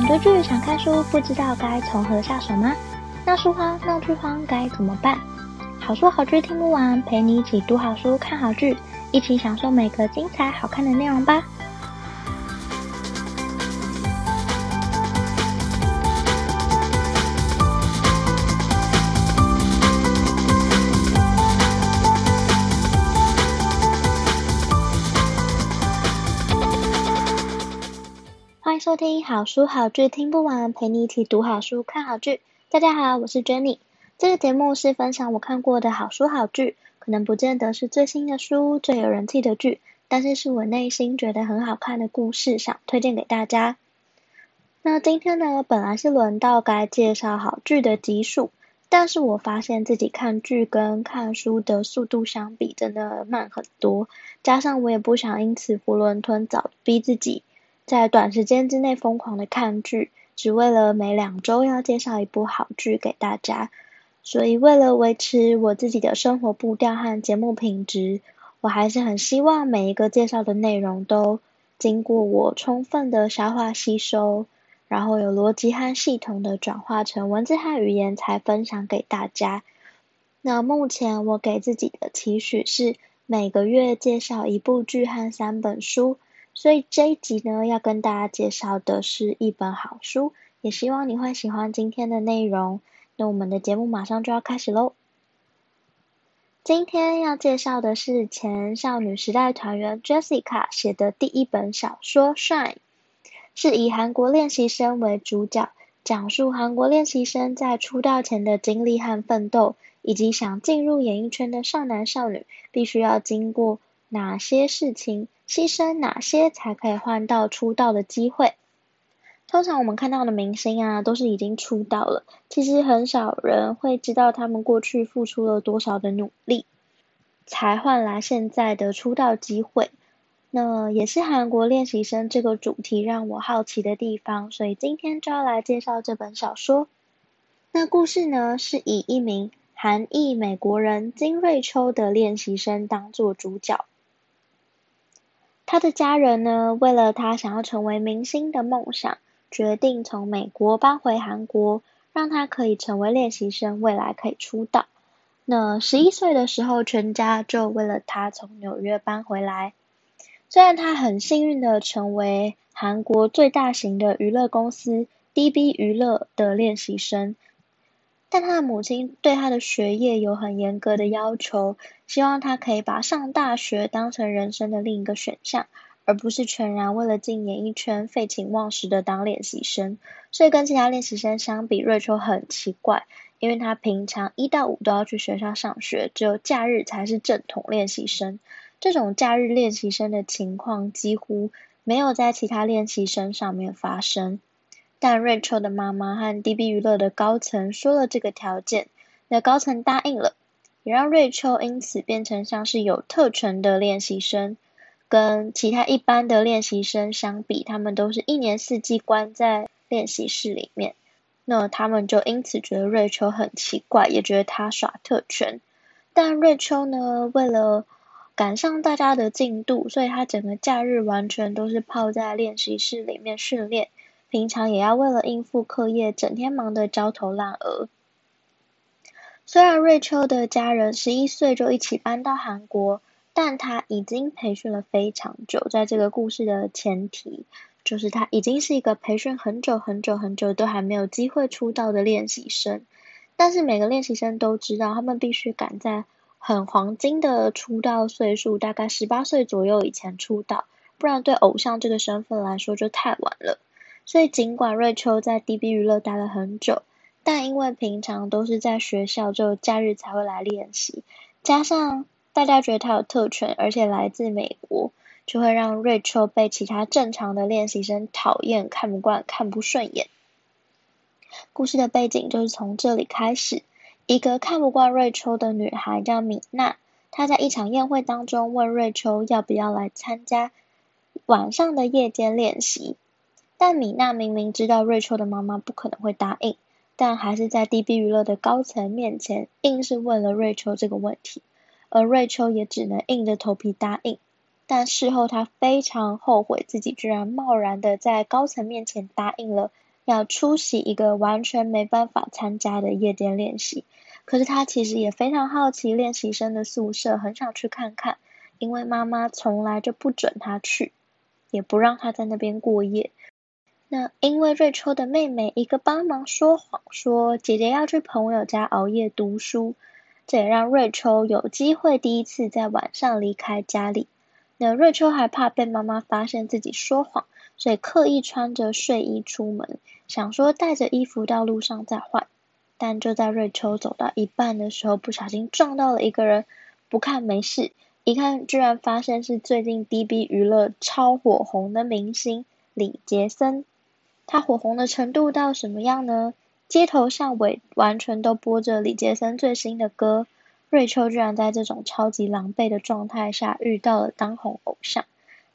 想追剧、想看书，不知道该从何下手吗？闹书荒、闹剧荒该怎么办？好书好剧听不完，陪你一起读好书、看好剧，一起享受每个精彩好看的内容吧。收听好书好剧听不完，陪你一起读好书看好剧。大家好，我是 Jenny。这个节目是分享我看过的好书好剧，可能不见得是最新的书、最有人气的剧，但是是我内心觉得很好看的故事，想推荐给大家。那今天呢，本来是轮到该介绍好剧的集数，但是我发现自己看剧跟看书的速度相比真的慢很多，加上我也不想因此囫囵吞枣，逼自己。在短时间之内疯狂的看剧，只为了每两周要介绍一部好剧给大家。所以为了维持我自己的生活步调和节目品质，我还是很希望每一个介绍的内容都经过我充分的消化吸收，然后有逻辑和系统的转化成文字和语言才分享给大家。那目前我给自己的期许是每个月介绍一部剧和三本书。所以这一集呢，要跟大家介绍的是一本好书，也希望你会喜欢今天的内容。那我们的节目马上就要开始喽。今天要介绍的是前少女时代团员 Jessica 写的第一本小说《Shine》，是以韩国练习生为主角，讲述韩国练习生在出道前的经历和奋斗，以及想进入演艺圈的少男少女必须要经过哪些事情。牺牲哪些才可以换到出道的机会？通常我们看到的明星啊，都是已经出道了，其实很少人会知道他们过去付出了多少的努力，才换来现在的出道机会。那也是韩国练习生这个主题让我好奇的地方，所以今天就要来介绍这本小说。那故事呢，是以一名韩裔美国人金瑞秋的练习生当作主角。他的家人呢，为了他想要成为明星的梦想，决定从美国搬回韩国，让他可以成为练习生，未来可以出道。那十一岁的时候，全家就为了他从纽约搬回来。虽然他很幸运的成为韩国最大型的娱乐公司 DB 娱乐的练习生。但他的母亲对他的学业有很严格的要求，希望他可以把上大学当成人生的另一个选项，而不是全然为了进演艺圈废寝忘食的当练习生。所以跟其他练习生相比，瑞秋很奇怪，因为他平常一到五都要去学校上学，只有假日才是正统练习生。这种假日练习生的情况几乎没有在其他练习生上面发生。但瑞秋的妈妈和 DB 娱乐的高层说了这个条件，那高层答应了，也让瑞秋因此变成像是有特权的练习生。跟其他一般的练习生相比，他们都是一年四季关在练习室里面。那他们就因此觉得瑞秋很奇怪，也觉得他耍特权。但瑞秋呢，为了赶上大家的进度，所以他整个假日完全都是泡在练习室里面训练。平常也要为了应付课业，整天忙得焦头烂额。虽然瑞秋的家人十一岁就一起搬到韩国，但他已经培训了非常久。在这个故事的前提，就是他已经是一个培训很久很久很久都还没有机会出道的练习生。但是每个练习生都知道，他们必须赶在很黄金的出道岁数，大概十八岁左右以前出道，不然对偶像这个身份来说就太晚了。所以，尽管瑞秋在 DB 娱乐待了很久，但因为平常都是在学校，只有假日才会来练习，加上大家觉得他有特权，而且来自美国，就会让瑞秋被其他正常的练习生讨厌、看不惯、看不顺眼。故事的背景就是从这里开始，一个看不惯瑞秋的女孩叫米娜，她在一场宴会当中问瑞秋要不要来参加晚上的夜间练习。但米娜明明知道瑞秋的妈妈不可能会答应，但还是在 DB 娱乐的高层面前硬是问了瑞秋这个问题，而瑞秋也只能硬着头皮答应。但事后她非常后悔自己居然贸然的在高层面前答应了要出席一个完全没办法参加的夜间练习。可是他其实也非常好奇练习生的宿舍，很想去看看，因为妈妈从来就不准他去，也不让他在那边过夜。那因为瑞秋的妹妹一个帮忙说谎，说姐姐要去朋友家熬夜读书，这也让瑞秋有机会第一次在晚上离开家里。那瑞秋还怕被妈妈发现自己说谎，所以刻意穿着睡衣出门，想说带着衣服到路上再换。但就在瑞秋走到一半的时候，不小心撞到了一个人，不看没事，一看居然发现是最近 DB 娱乐超火红的明星李杰森。他火红的程度到什么样呢？街头巷尾完全都播着李杰森最新的歌。瑞秋居然在这种超级狼狈的状态下遇到了当红偶像。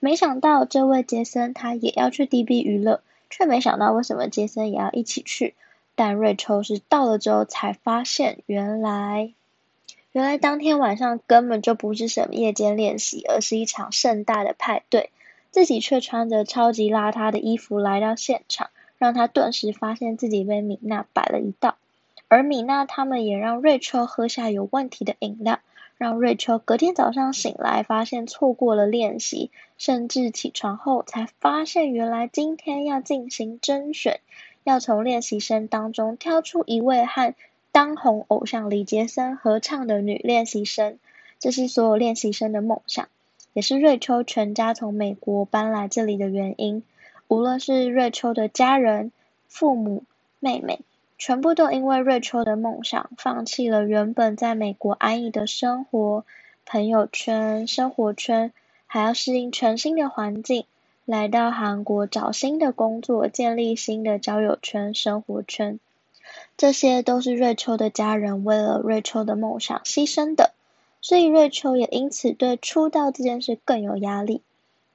没想到这位杰森他也要去 DB 娱乐，却没想到为什么杰森也要一起去。但瑞秋是到了之后才发现，原来原来当天晚上根本就不是什么夜间练习，而是一场盛大的派对。自己却穿着超级邋遢的衣服来到现场，让他顿时发现自己被米娜摆了一道。而米娜他们也让瑞秋喝下有问题的饮料，让瑞秋隔天早上醒来发现错过了练习，甚至起床后才发现原来今天要进行甄选，要从练习生当中挑出一位和当红偶像李杰森合唱的女练习生，这是所有练习生的梦想。也是瑞秋全家从美国搬来这里的原因。无论是瑞秋的家人、父母、妹妹，全部都因为瑞秋的梦想，放弃了原本在美国安逸的生活、朋友圈、生活圈，还要适应全新的环境，来到韩国找新的工作，建立新的交友圈、生活圈。这些都是瑞秋的家人为了瑞秋的梦想牺牲的。所以瑞秋也因此对出道这件事更有压力。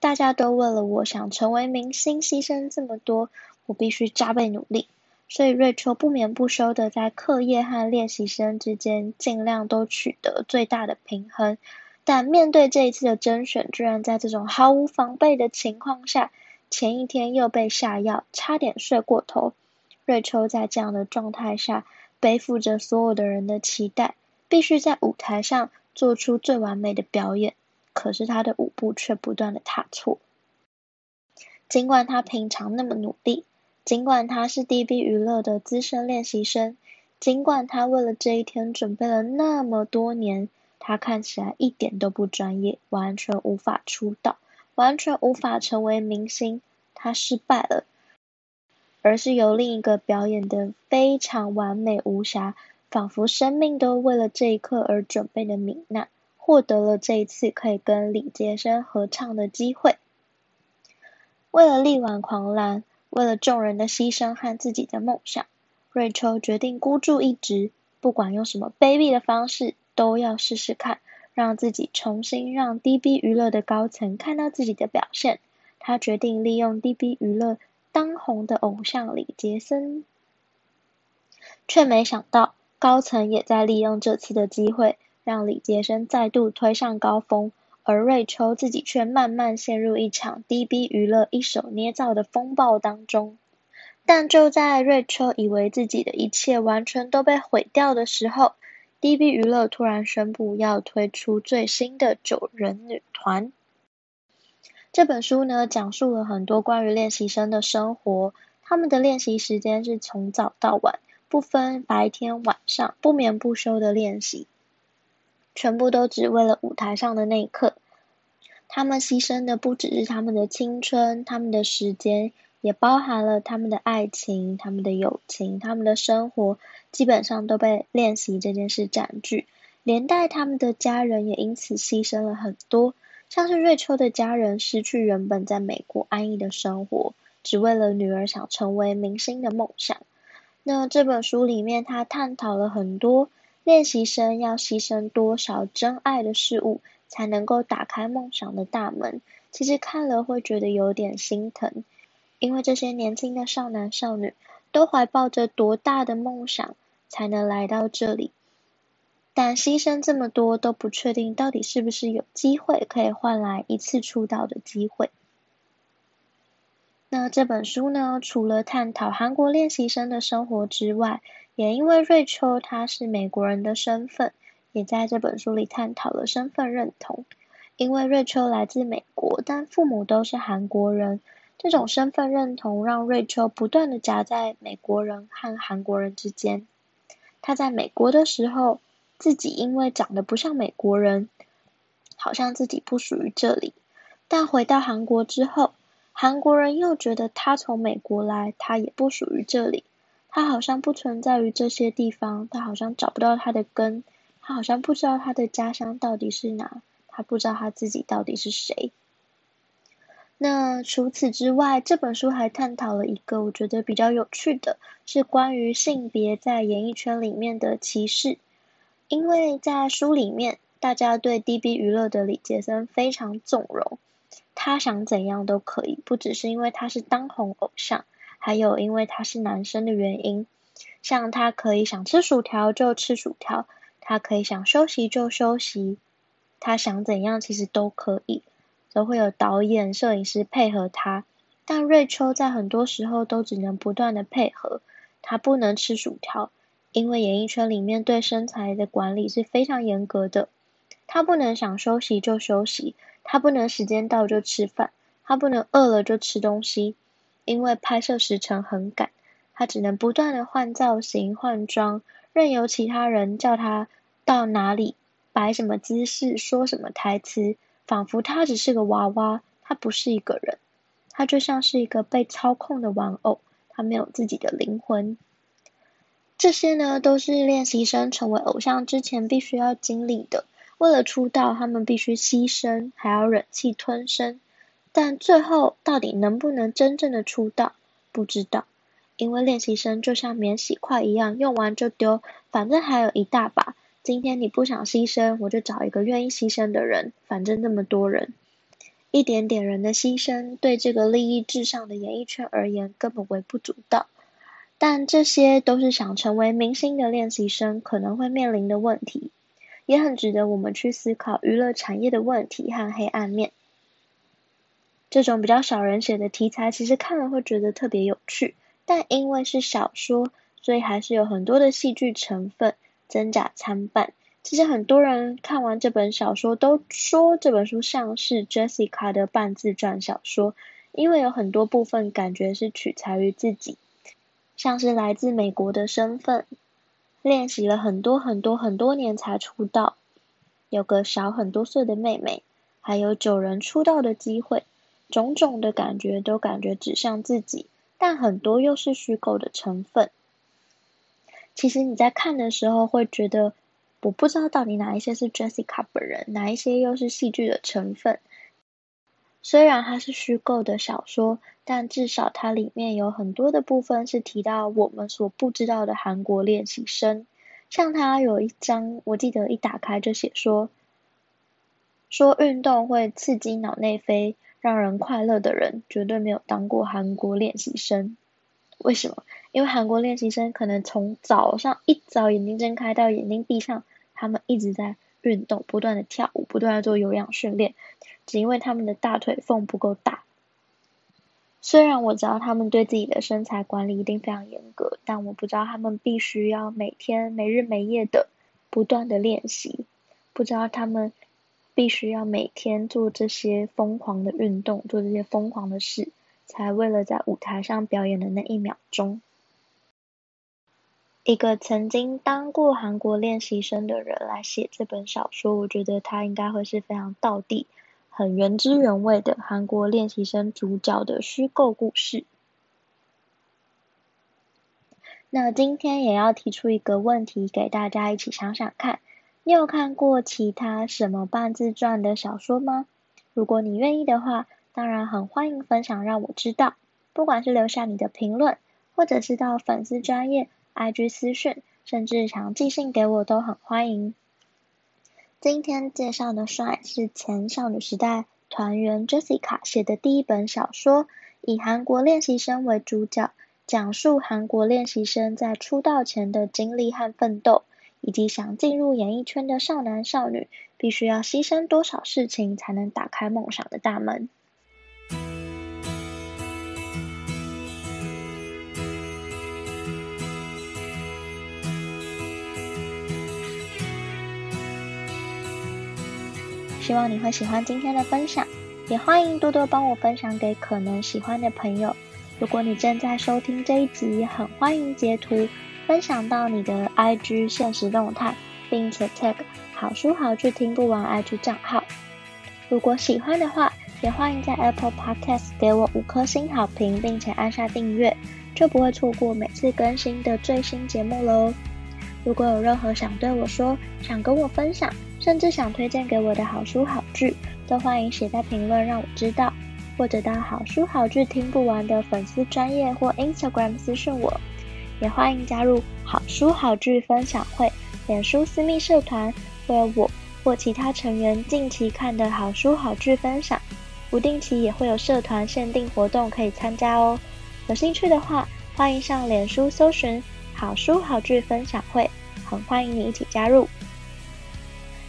大家都为了我想成为明星牺牲这么多，我必须加倍努力。所以瑞秋不眠不休的在课业和练习生之间尽量都取得最大的平衡。但面对这一次的甄选，居然在这种毫无防备的情况下，前一天又被下药，差点睡过头。瑞秋在这样的状态下，背负着所有的人的期待，必须在舞台上。做出最完美的表演，可是他的舞步却不断的踏错。尽管他平常那么努力，尽管他是 DB 娱乐的资深练习生，尽管他为了这一天准备了那么多年，他看起来一点都不专业，完全无法出道，完全无法成为明星，他失败了，而是由另一个表演的非常完美无瑕。仿佛生命都为了这一刻而准备的米娜，获得了这一次可以跟李杰森合唱的机会。为了力挽狂澜，为了众人的牺牲和自己的梦想，瑞秋决定孤注一掷，不管用什么卑鄙的方式，都要试试看，让自己重新让 DB 娱乐的高层看到自己的表现。他决定利用 DB 娱乐当红的偶像李杰森，却没想到。高层也在利用这次的机会，让李杰森再度推上高峰，而瑞秋自己却慢慢陷入一场 DB 娱乐一手捏造的风暴当中。但就在瑞秋以为自己的一切完全都被毁掉的时候，DB 娱乐突然宣布要推出最新的九人女团。这本书呢，讲述了很多关于练习生的生活，他们的练习时间是从早到晚。不分白天晚上，不眠不休的练习，全部都只为了舞台上的那一刻。他们牺牲的不只是他们的青春，他们的时间，也包含了他们的爱情、他们的友情、他们的生活，基本上都被练习这件事占据。连带他们的家人也因此牺牲了很多，像是瑞秋的家人失去原本在美国安逸的生活，只为了女儿想成为明星的梦想。那这本书里面，他探讨了很多练习生要牺牲多少真爱的事物，才能够打开梦想的大门。其实看了会觉得有点心疼，因为这些年轻的少男少女都怀抱着多大的梦想才能来到这里，但牺牲这么多都不确定到底是不是有机会可以换来一次出道的机会。那这本书呢，除了探讨韩国练习生的生活之外，也因为瑞秋她是美国人的身份，也在这本书里探讨了身份认同。因为瑞秋来自美国，但父母都是韩国人，这种身份认同让瑞秋不断的夹在美国人和韩国人之间。她在美国的时候，自己因为长得不像美国人，好像自己不属于这里。但回到韩国之后，韩国人又觉得他从美国来，他也不属于这里，他好像不存在于这些地方，他好像找不到他的根，他好像不知道他的家乡到底是哪，他不知道他自己到底是谁。那除此之外，这本书还探讨了一个我觉得比较有趣的，是关于性别在演艺圈里面的歧视，因为在书里面，大家对 DB 娱乐的李杰森非常纵容。他想怎样都可以，不只是因为他是当红偶像，还有因为他是男生的原因。像他可以想吃薯条就吃薯条，他可以想休息就休息，他想怎样其实都可以，都会有导演、摄影师配合他。但瑞秋在很多时候都只能不断的配合，他不能吃薯条，因为演艺圈里面对身材的管理是非常严格的，他不能想休息就休息。他不能时间到就吃饭，他不能饿了就吃东西，因为拍摄时程很赶，他只能不断的换造型、换装，任由其他人叫他到哪里摆什么姿势、说什么台词，仿佛他只是个娃娃，他不是一个人，他就像是一个被操控的玩偶，他没有自己的灵魂。这些呢，都是练习生成为偶像之前必须要经历的。为了出道，他们必须牺牲，还要忍气吞声。但最后到底能不能真正的出道，不知道。因为练习生就像免洗筷一样，用完就丢，反正还有一大把。今天你不想牺牲，我就找一个愿意牺牲的人。反正那么多人，一点点人的牺牲，对这个利益至上的演艺圈而言，根本微不足道。但这些都是想成为明星的练习生可能会面临的问题。也很值得我们去思考娱乐产业的问题和黑暗面。这种比较少人写的题材，其实看了会觉得特别有趣，但因为是小说，所以还是有很多的戏剧成分，真假参半。其实很多人看完这本小说，都说这本书像是 Jessica 的半自传小说，因为有很多部分感觉是取材于自己，像是来自美国的身份。练习了很多很多很多年才出道，有个小很多岁的妹妹，还有九人出道的机会，种种的感觉都感觉指向自己，但很多又是虚构的成分。其实你在看的时候会觉得，我不知道到底哪一些是 Jessica 本人，哪一些又是戏剧的成分。虽然它是虚构的小说，但至少它里面有很多的部分是提到我们所不知道的韩国练习生。像它有一章，我记得一打开就写说，说运动会刺激脑内啡，让人快乐的人绝对没有当过韩国练习生。为什么？因为韩国练习生可能从早上一早眼睛睁开到眼睛闭上，他们一直在运动，不断的跳舞，不断的做有氧训练。只因为他们的大腿缝不够大，虽然我知道他们对自己的身材管理一定非常严格，但我不知道他们必须要每天没日没夜的不断的练习，不知道他们必须要每天做这些疯狂的运动，做这些疯狂的事，才为了在舞台上表演的那一秒钟。一个曾经当过韩国练习生的人来写这本小说，我觉得他应该会是非常道地。很原汁原味的韩国练习生主角的虚构故事。那今天也要提出一个问题给大家一起想想看：你有看过其他什么半自传的小说吗？如果你愿意的话，当然很欢迎分享让我知道。不管是留下你的评论，或者是到粉丝专业 IG 私讯，甚至想寄信给我都很欢迎。今天介绍的帅是前少女时代团员 Jessica 写的第一本小说，以韩国练习生为主角，讲述韩国练习生在出道前的经历和奋斗，以及想进入演艺圈的少男少女必须要牺牲多少事情才能打开梦想的大门。希望你会喜欢今天的分享，也欢迎多多帮我分享给可能喜欢的朋友。如果你正在收听这一集，很欢迎截图分享到你的 IG 现实动态，并且 tag 好书好剧听不完 IG 账号。如果喜欢的话，也欢迎在 Apple Podcast 给我五颗星好评，并且按下订阅，就不会错过每次更新的最新节目喽。如果有任何想对我说、想跟我分享，甚至想推荐给我的好书好剧，都欢迎写在评论让我知道，或者到好书好剧听不完的粉丝专页或 Instagram 私信我。也欢迎加入好书好剧分享会脸书私密社团，会有我或其他成员近期看的好书好剧分享。不定期也会有社团限定活动可以参加哦，有兴趣的话，欢迎上脸书搜寻“好书好剧分享会”，很欢迎你一起加入。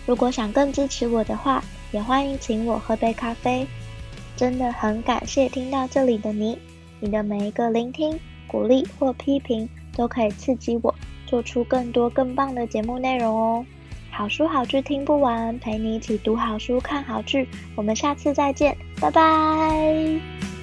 如果想更支持我的话，也欢迎请我喝杯咖啡。真的很感谢听到这里的你，你的每一个聆听、鼓励或批评，都可以刺激我做出更多更棒的节目内容哦。好书好剧听不完，陪你一起读好书、看好剧。我们下次再见，拜拜。